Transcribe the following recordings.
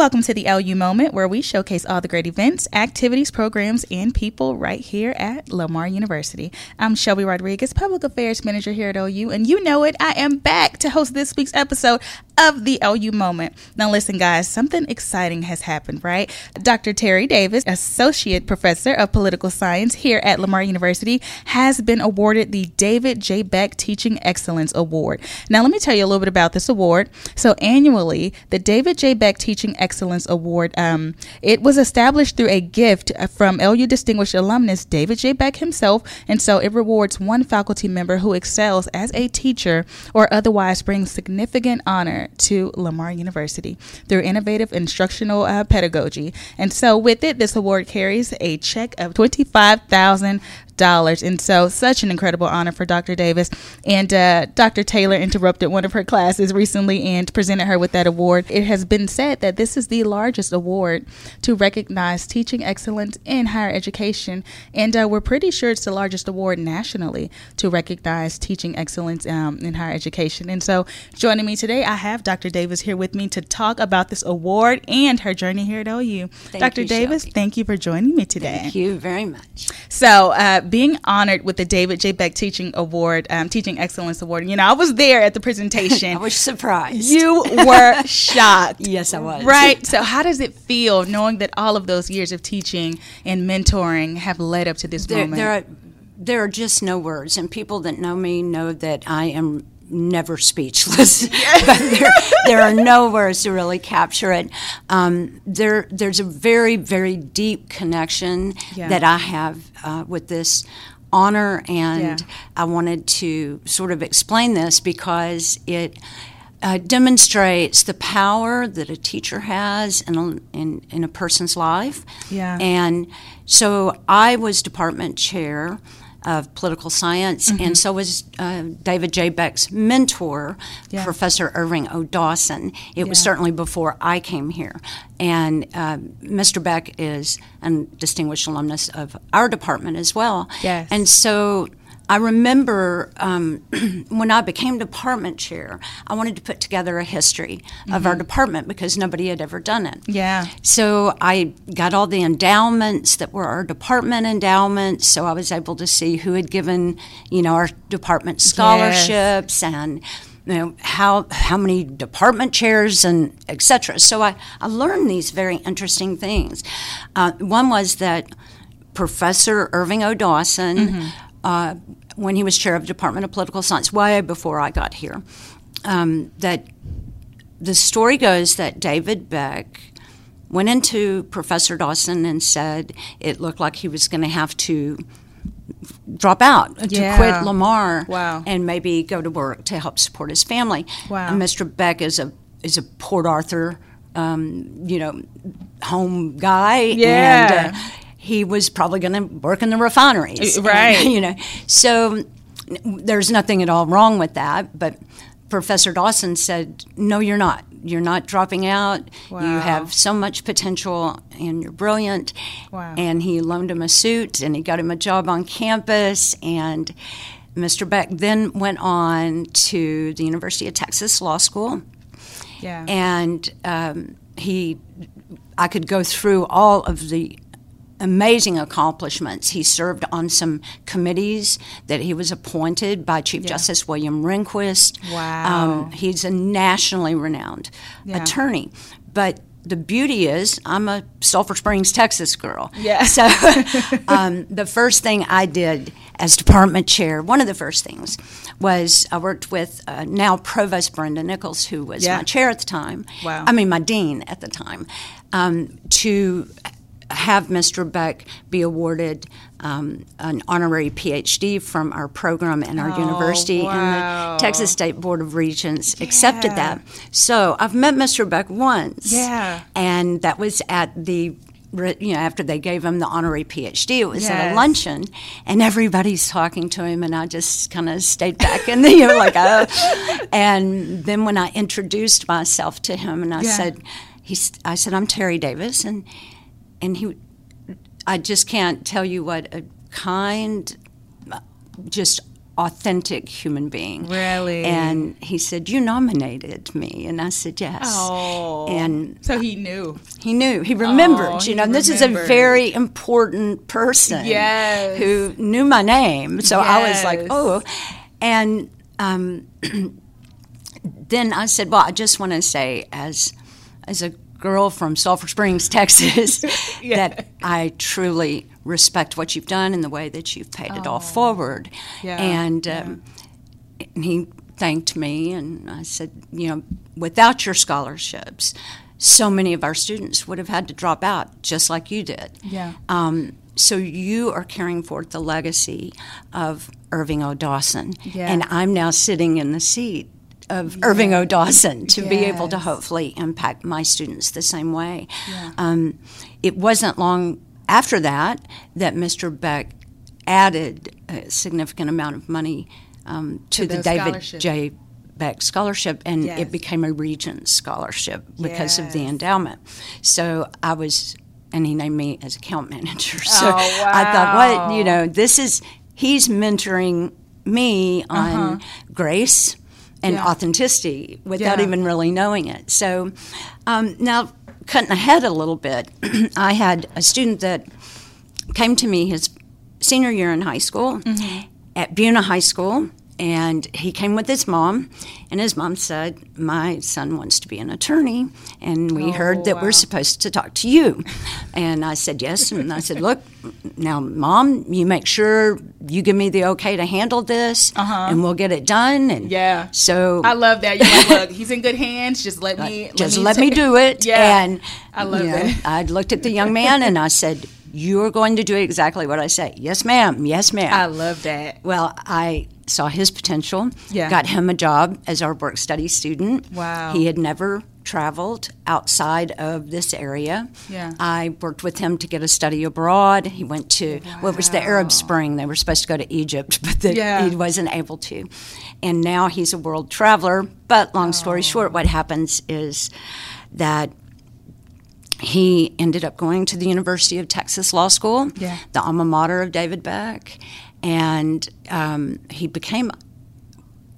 Welcome to the LU Moment, where we showcase all the great events, activities, programs, and people right here at Lamar University. I'm Shelby Rodriguez, Public Affairs Manager here at LU, and you know it, I am back to host this week's episode of the LU Moment. Now, listen, guys, something exciting has happened, right? Dr. Terry Davis, Associate Professor of Political Science here at Lamar University, has been awarded the David J. Beck Teaching Excellence Award. Now, let me tell you a little bit about this award. So, annually, the David J. Beck Teaching Excellence Award, um, it was established through a gift from LU Distinguished Alumnus David J. Beck himself, and so it rewards one faculty member who excels as a teacher or otherwise brings significant honor to Lamar University through innovative instructional uh, pedagogy. And so, with it, this award carries a check of $25,000 dollars. And so, such an incredible honor for Dr. Davis. And uh, Dr. Taylor interrupted one of her classes recently and presented her with that award. It has been said that this is the largest award to recognize teaching excellence in higher education, and uh, we're pretty sure it's the largest award nationally to recognize teaching excellence um, in higher education. And so, joining me today, I have Dr. Davis here with me to talk about this award and her journey here at OU. Thank Dr. you, Davis, Shelby. thank you for joining me today. Thank you very much. So, uh, being honored with the David J. Beck Teaching Award, um, Teaching Excellence Award, you know, I was there at the presentation. I was surprised. you were shocked. Yes, I was. Right. So, how does it feel knowing that all of those years of teaching and mentoring have led up to this there, moment? there are there are just no words, and people that know me know that I am never speechless. but there, there are no words to really capture it. Um, there, there's a very, very deep connection Yeah. that I have uh, with this honor, and Yeah. I wanted to sort of explain this because it. Uh, demonstrates the power that a teacher has in a, in, in a person's life. Yeah. And so I was department chair of political science, Mm-hmm. and so was uh, David J. Beck's mentor, Yeah. Professor Irving O. Dawson. It was certainly before I came here. And uh, Mr. Beck is a distinguished alumnus of our department as well. Yes. And so I remember um, when I became department chair, I wanted to put together a history of our department because nobody had ever done it. Mm-hmm. Yeah. So I got all the endowments that were our department endowments. So I was able to see who had given, you know, our department scholarships and you know how how many department chairs and etc. So I, I learned these very interesting things. Uh, one was that Professor Irving O. Dawson, uh, when he was chair of the Department of Political Science, way before I got here, um, that the story goes that David Beck went into Professor Dawson and said it looked like he was going to have to drop out to quit Lamar Wow. and maybe go to work to help support his family. Wow. And Mr. Beck is a is a Port Arthur, um, you know, home guy. Yeah. And, uh, he was probably going to work in the refineries, right. And, you know, so there's nothing at all wrong with that. But Professor Dawson said, "No, you're not. You're not dropping out. Wow. You have so much potential, and you're brilliant." Wow. And he loaned him a suit, and he got him a job on campus, and. Mr. Beck then went on to the University of Texas Law School Yeah. and um, he i could go through all of the amazing accomplishments he served on some committees that he was appointed by chief justice william rehnquist Wow. um, he's a nationally renowned Yeah. attorney but the beauty is i'm a sulphur springs texas girl Yeah. so um, the first thing i did as department chair one of the first things was i worked with uh, now provost brenda nichols who was Yeah. my chair at the time Wow. i mean my dean at the time um, to have Mr. Beck be awarded um, an honorary PhD from our program and our Oh, university, wow. and the Texas State Board of Regents accepted that. So I've met Mr. Beck once, Yeah. and that was at the you know after they gave him the honorary PhD. It was at a luncheon, and everybody's talking to him, and I just kind of stayed back in the you know like oh. And then when I introduced myself to him, and I Yeah. said, he's I said I'm Terry Davis, and and he I just can't tell you what a kind, just authentic human being. Really? And he said, "You nominated me," and I said, "Yes." Oh. And so he knew. he knew. He remembered. Oh, you know, this is a very important person. Yes. Who knew my name. So I was like, "Oh," and. Um, then I said, "Well, I just want to say, as as a girl from Sulphur Springs, Texas, Yeah. that I truly respect what you've done and the way that you've paid it all forward." Yeah, And, um, and he thanked me, and I said, "You know, without your scholarships." So many of our students would have had to drop out, just like you did. Yeah. Um, so you are carrying forth the legacy of Irving O. Dawson, Yeah. and I'm now sitting in the seat of Irving O. Dawson to be able to hopefully impact my students the same way. Yeah. Um, it wasn't long after that that Mr. Beck added a significant amount of money um, to, To the David. J. Beck Scholarship, and Yes. it became a Regents Scholarship because of the endowment. So I was, and he named me as account manager. So Oh, I thought, wow. what, you know, this is, he's mentoring me on grace and. Yeah. authenticity without Yeah. even really knowing it. So um, now, cutting ahead a little bit, I had a student that came to me his senior year in high school Mm-hmm. at Buna High School. And he came with his mom, and his mom said, My son wants to be an attorney, and we Oh, heard that wow. we're supposed to talk to you. And I said, Yes. And I said, Look, now, mom, you make sure you give me the okay to handle this, and we'll get it done. And Uh-huh. Yeah. so I love that. Like, look, he's in good hands. Just let me. just me let me do it. Yeah. And I love you know, that. I looked at the young man and I said, You're going to do exactly what I say. Yes, ma'am. Yes, ma'am. I love that. well, I saw his potential, Yeah. got him a job as our work study student. Wow. He had never traveled outside of this area. Yeah. I worked with him to get a study abroad. He went to, well, was the Arab Spring. They were supposed to go to Egypt, but the, Yeah. he wasn't able to. And now he's a world traveler. But long Oh. story short, what happens is that he ended up going to the University of Texas Law School, Yeah. the alma mater of David Beck, and um, he became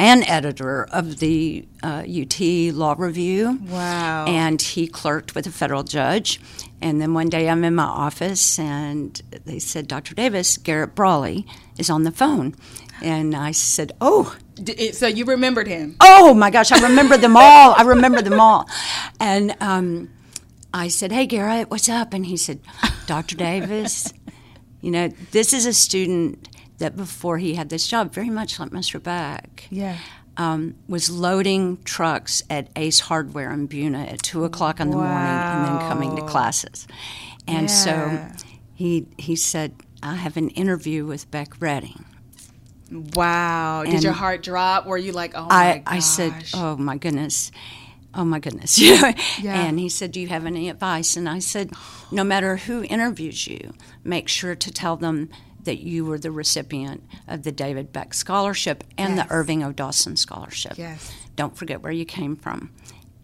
an editor of the uh, UT Law Review. Wow. And he clerked with a federal judge. And then one day I'm in my office and they said, Dr. Davis, Garrett Brawley is on the phone. And I said, Oh, D- so you remembered him. oh my gosh, I remember them all. I remember them all. And um, I said, Hey, Garrett, what's up? And he said, Dr. Davis, you know, this is a student that before he had this job, very much like Mr. Beck, Yeah. um, was loading trucks at Ace Hardware in Buna at 2 o'clock in the morning and then coming to classes. And Yeah. so he, he said, I have an interview with Beck Redden. Wow. Did your heart drop? Were you like, oh my I? I said, "Oh my goodness, oh my goodness," Yeah. And he said, "Do you have any advice?" And I said, "No matter who interviews you, make sure to tell them that you were the recipient of the David Beck Scholarship and Yes. the Irving O. Dawson Scholarship. Yes. Don't forget where you came from."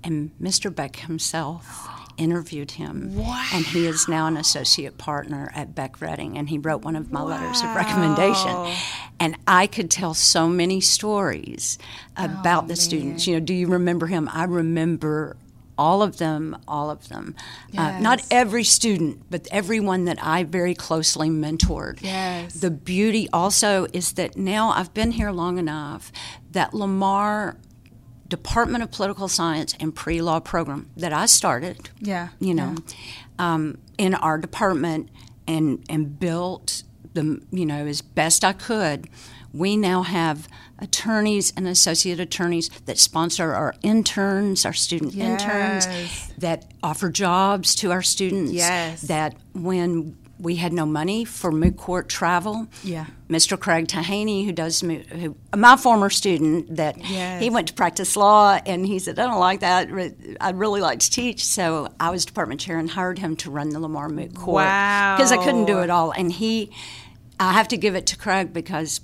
And Mr. Beck himself interviewed him, Wow. and he is now an associate partner at Beck Redden, and he wrote one of my letters of recommendation. And I could tell so many stories oh, about the students. You know, do you remember him? I remember all of them, all of them. Uh, not every student, but everyone that I very closely mentored. Yes. The beauty also is that now I've been here long enough that Lamar Department of Political Science and pre-law program that I started Yeah. you know, um, in our department and and built the you know as best I could. We now have attorneys and associate attorneys that sponsor our interns, our student interns, that offer jobs to our students. Yes. That when we had no money for moot court travel, Yeah. Mr. Craig Tahaney, who does who, my former student, that Yes. he went to practice law, and he said, "I don't like that. I'd really like to teach." So I was department chair and hired him to run the Lamar Moot Court because I couldn't do it all. And he, I have to give it to Craig because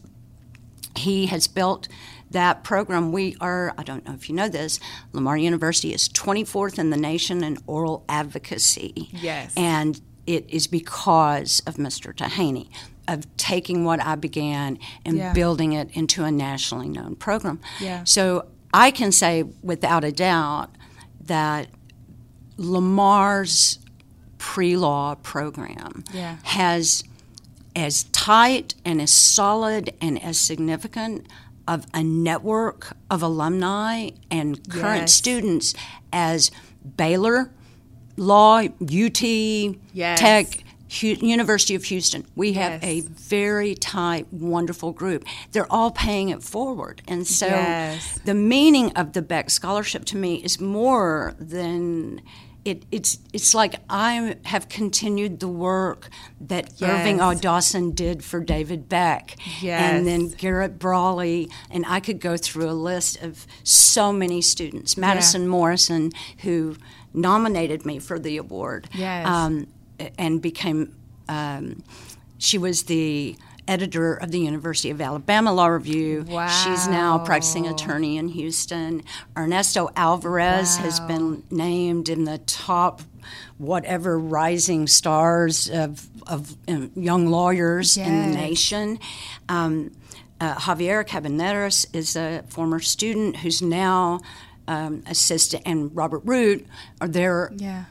he has built that program. We are, I don't know if you know this, Lamar University is 24th in the nation in oral advocacy. Yes. And it is because of Mr. Tahaney. of taking what I began and Yeah. building it into a nationally known program. Yeah. So I can say without a doubt that Lamar's pre law program Yeah. has as tight and as solid and as significant of a network of alumni and current Yes. students as Baylor, Law, UT, Yes. Tech, University of Houston. We have a very tight, wonderful group. They're all paying it forward. And so Yes. the meaning of the Beck Scholarship to me is more than it, it's it's like I have continued the work that Irving O. Dawson did for David Beck, Yes. and then Garrett Brawley, and I could go through a list of so many students. Madison Morrison, who nominated me for the award, Yes. um, and became. Um, she was the editor of the University of Alabama Law Review. Wow. She's now a practicing attorney in Houston. Ernesto Alvarez has been named in the top whatever rising stars of, of um, young lawyers in the nation. Um, uh, Javier Cabaneras is a former student who's now um, assistant, and Robert Root are there Yeah.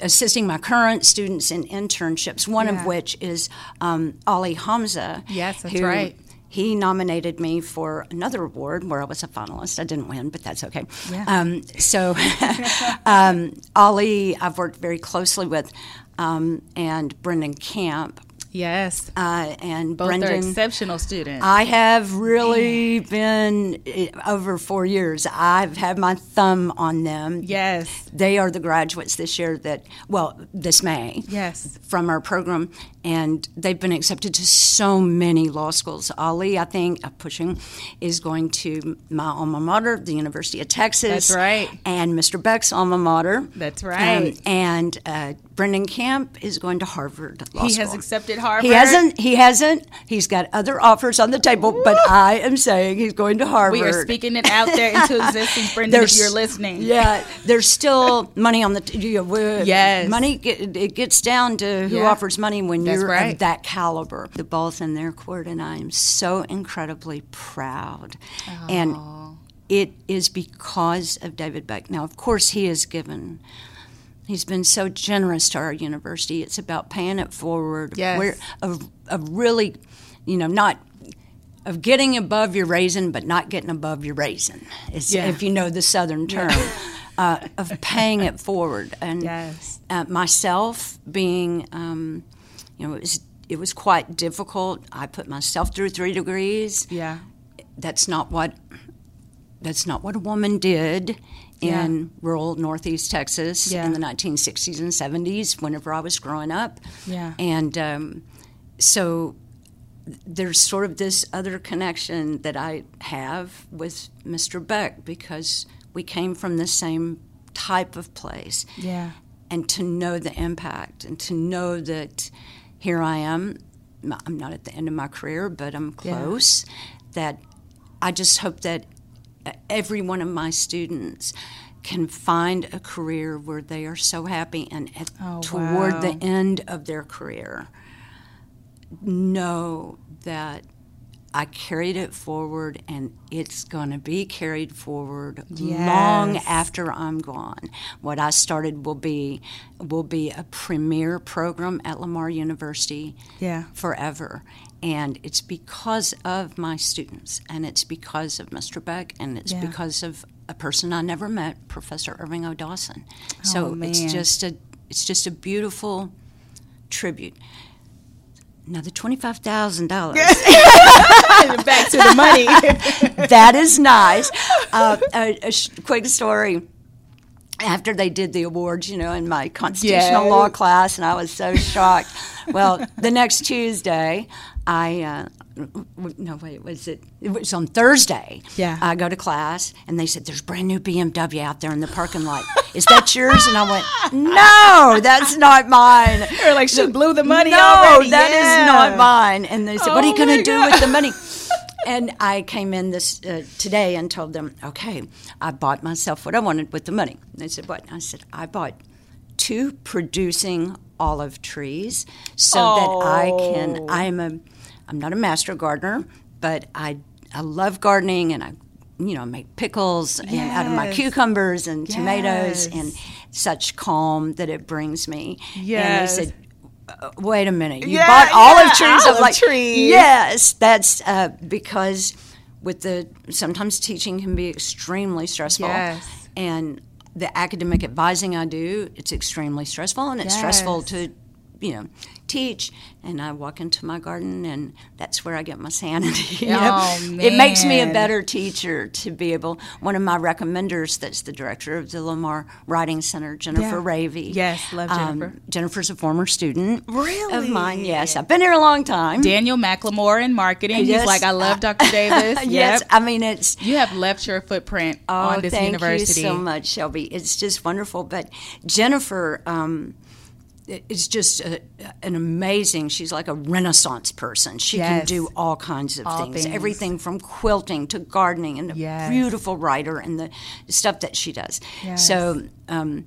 Assisting my current students in internships, one Yeah. of which is um, Ali Hamza. Yes, that's who- right. He nominated me for another award where I was a finalist. I didn't win, but that's okay. Yeah. Um, so, um, Ali, I've worked very closely with, um, and Brendan Camp. Yes. Uh, and Both Brendan, are exceptional students. I have really been eh, over four years. I've had my thumb on them. yes. They are the graduates this year that, well, this May Yes. from our program, and they've been accepted to so many law schools. Ali, I think, uh, pushing, is going to my alma mater, the University of Texas. That's right. And Mr. Beck's alma mater. That's right. Um, and uh, Brendan Camp is going to Harvard Law He School. has accepted Harvard. He hasn't. He hasn't. He's got other offers on the table, but I am saying he's going to Harvard. We are speaking it out there into existence, Brendan, if you're listening. Yeah, there's still money on the. T- you know, Yes. money. Get, it gets down to who Yeah. offers money when That's you're right. of that caliber. The ball's in their court, and I am so incredibly proud. And it is because of David Beck. Now, of course, he has given. He's been so generous to our university. It's about paying it forward. Yes. We're of, of really, you know, not of getting above your raisin, but not getting above your raisin. Is, Yeah. If you know the Southern term, uh, of paying it forward. And Yes. uh, myself being, um, you know, it was it was quite difficult. I put myself through three degrees. Yeah. That's not what that's not what a woman did Yeah. in rural Northeast Texas Yeah. in the 1960s and 70s. Whenever I was growing up, Yeah. and um, so there's sort of this other connection that I have with Mr. Beck because we came from the same type of place. Yeah. And to know the impact and to know that here I am, I'm not at the end of my career, but I'm Yeah. close, that I just hope that uh, every one of my students can find a career where they are so happy and at, Oh, toward wow. the end of their career know that I carried it forward and it's going to be carried forward long after I'm gone. What I started will be will be a premier program at Lamar University Yeah. forever. And it's because of my students and it's because of Mr. Beck and it's Yeah. because of a person I never met, Professor Irving O. Dawson. Oh, so Oh, it's just a it's just a beautiful tribute. Now the twenty five thousand dollars. Back to the money. that is nice. Uh, a, a quick story. After they did the awards, you know, in my constitutional Yeah. law class, and I was so shocked. well, the next Tuesday, I uh, no wait, was it? It was on Thursday. Yeah. I go to class, and they said, "There's a brand new BMW out there in the parking lot. Is that yours?" And I went, "No, that's not mine." Or like she blew the money no, already. that is Yeah. not mine. And they said, "What are Oh you going to do with the money?" and I came in this uh, today and told them, "Okay, I bought myself what I wanted with the money." And they said, "What?" I said, "I bought two producing olive trees so that I can. I'm a. I'm not a master gardener, but I I love gardening and I you know make pickles and out of my cucumbers and tomatoes and such calm that it brings me. Yes. And they said. "Uh, Wait a minute! You Yeah, bought olive yeah, trees. I'm olive like, trees. yes, that's uh, because with the sometimes teaching can be extremely stressful, Yes. and the academic advising I do, it's extremely stressful, and it's stressful to, you know, teach. And I walk into my garden, and that's where I get my sanity. you know? Oh, It makes me a better teacher to be able. One of my recommenders, that's the director of the Lamar Writing Center, Jennifer Yeah. Ravy. Yes, love Um, Jennifer. Jennifer's a former student Really? of mine. Yes, I've been here a long time. Daniel McLemore in marketing. Yes. He's like, I love Dr. Davis. yes, Yep. I mean it's You have left your footprint Oh, on this thank university. you so much, Shelby. It's just wonderful. But Jennifer um, is just a, an amazing. She's like a Renaissance person. She can do all kinds of All things, things. everything from quilting to gardening, and a Yes. beautiful writer and the stuff that she does. Yes. So. Um,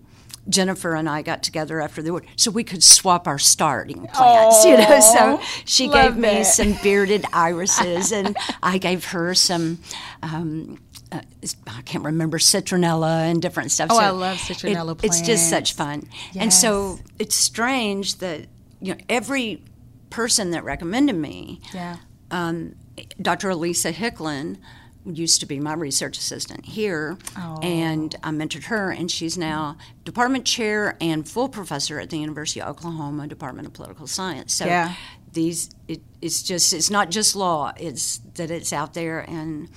Jennifer and I got together after the war, so we could swap our starting plants. you know, so she gave me that. some bearded irises, and I gave her some. Um, uh, I can't remember citronella and different stuff. Oh, So I love citronella plants. It's just such fun, and so it's strange that you know every person that recommended me, Yeah. um, Dr. Alisa Hicklin used to be my research assistant here, Oh. and I mentored her, and she's now department chair and full professor at the University of Oklahoma Department of Political Science. So Yeah. these, it, it's just, it's not just law; it's that it's out there, and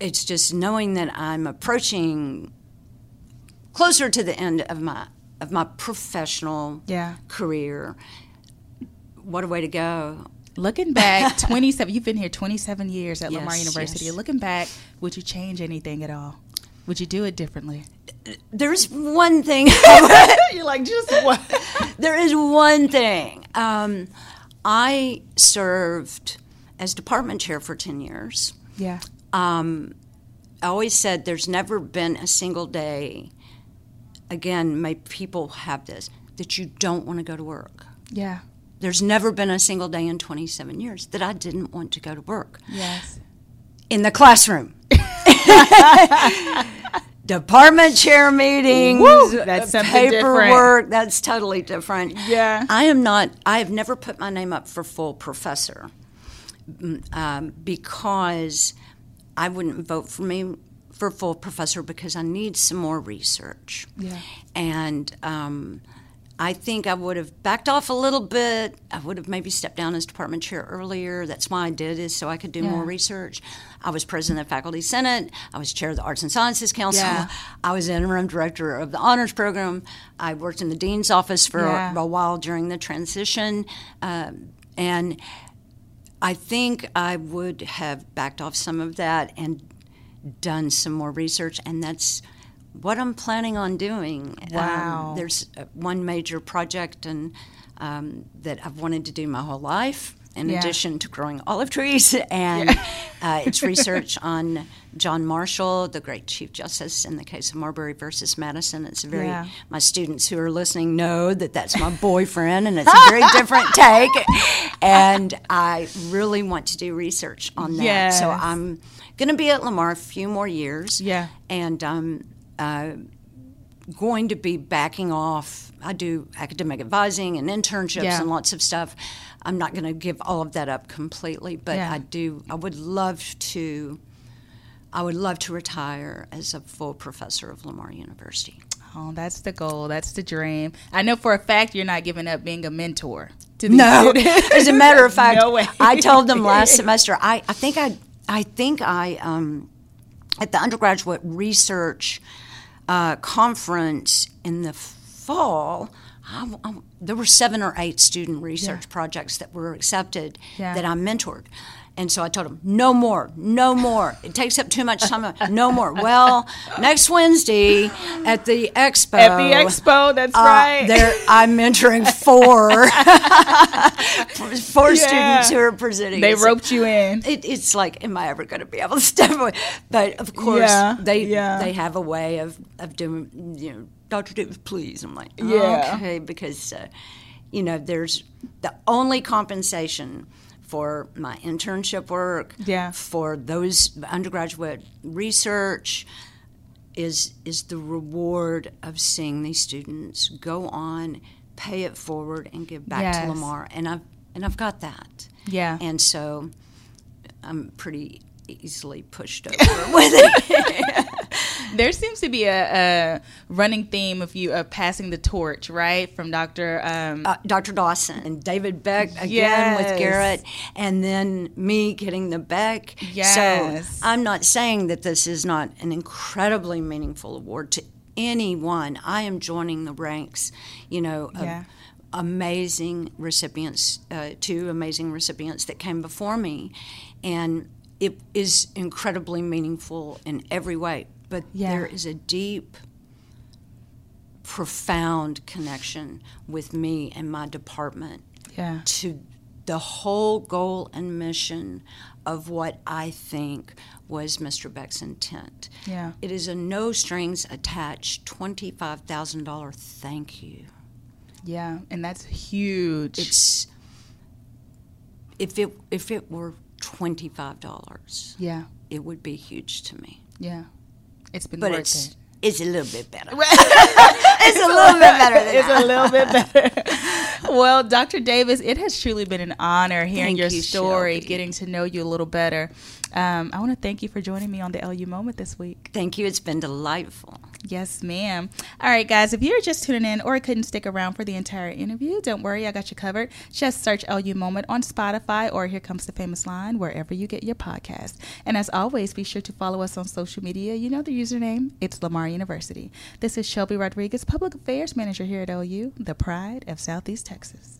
it's just knowing that I'm approaching closer to the end of my of my professional Yeah. career. What a way to go! Looking back, 27, you've been here 27 years at Lamar University. yes. Looking back, would you change anything at all? Would you do it differently? There's one thing. You're like, just what? there is one thing. Um, I served as department chair for 10 years. Yeah. Um, I always said there's never been a single day, again, my people have this, that you don't want to go to work. Yeah. There's never been a single day in 27 years that I didn't want to go to work. Yes. In the classroom. Department chair meetings, Woo! That's paperwork, that's totally different. Yeah. I am not, I have never put my name up for full professor mm, um, because I wouldn't vote for me for full professor because I need some more research. Yeah. And um, I think I would have backed off a little bit. I would have maybe stepped down as department chair earlier. That's why I did is so I could do more research. I was president of the faculty senate. I was chair of the arts and sciences council. Yeah. I was interim director of the honors program. I worked in the dean's office for Yeah. a, a while during the transition, um, and I think I would have backed off some of that and done some more research, and that's what I'm planning on doing. Um, Wow. there's uh, one major project and um, that I've wanted to do my whole life. In Yeah. addition to growing olive trees, and uh, it's research on John Marshall, the great Chief Justice in the case of Marbury versus Madison. It's a very Yeah. my students who are listening know that that's my boyfriend, and it's a very different take. And I really want to do research on that. So I'm going to be at Lamar a few more years. Yeah. And um, uh, going to be backing off. I do academic advising and internships Yeah. and lots of stuff. I'm not going to give all of that up completely, but Yeah. I do. I would love to. I would love to retire as a full professor of Lamar University. Oh, that's the goal. That's the dream. I know for a fact you're not giving up being a mentor to these No, students. as a matter of fact, No. I told them last semester. I, I think I I think I um, at the undergraduate research uh, conference in the fall. I, I- there were seven or eight student research projects that were accepted Yeah. that I mentored. And so I told them, no more, no more. It takes up too much time. No more. Well, next Wednesday at the expo. At the expo, that's uh, right. There, I'm mentoring four, four Yeah. students who are presenting. They roped you in. It, it's like, am I ever going to be able to step away? But of course, Yeah, they yeah. they have a way of of doing you know Dr. Davis, please. I'm like, Yeah. okay, because, uh, you know, there's the only compensation for my internship work, Yeah. for those undergraduate research, is is the reward of seeing these students go on, pay it forward, and give back Yes. to Lamar, and I've and I've got that, Yeah. and so I'm pretty easily pushed over with it. There seems to be a, a running theme of you of passing the torch, right, from Dr. Um, uh, Dr. Dawson and David Beck again Yes. with Garrett, and then me getting the Beck. Yes. So I'm not saying that this is not an incredibly meaningful award to anyone. I am joining the ranks, you know, of Yeah. amazing recipients, uh, two amazing recipients that came before me, and it is incredibly meaningful in every way. But Yeah. there is a deep profound connection with me and my department yeah. to the whole goal and mission of what I think was Mr. Beck's intent. Yeah. It is a no strings attached $25,000 thank you. Yeah. And that's huge. It's if it if it were $25, yeah. it would be huge to me. Yeah. It's been But worth it's it. it's a little bit better. it's a little bit better than it's a little bit better. Well, Dr. Davis, it has truly been an honor hearing Thank your you, story, Shelby. getting to know you a little better. Um, I want to thank you for joining me on the LU Moment this week. Thank you. It's been delightful. Yes, ma'am. All right, guys, if you're just tuning in or couldn't stick around for the entire interview, don't worry, I got you covered. Just search LU Moment on Spotify or Here Comes the Famous Line, wherever you get your podcast. And as always, be sure to follow us on social media. You know the username, it's Lamar University. This is Shelby Rodriguez, Public Affairs Manager here at LU, the pride of Southeast Texas.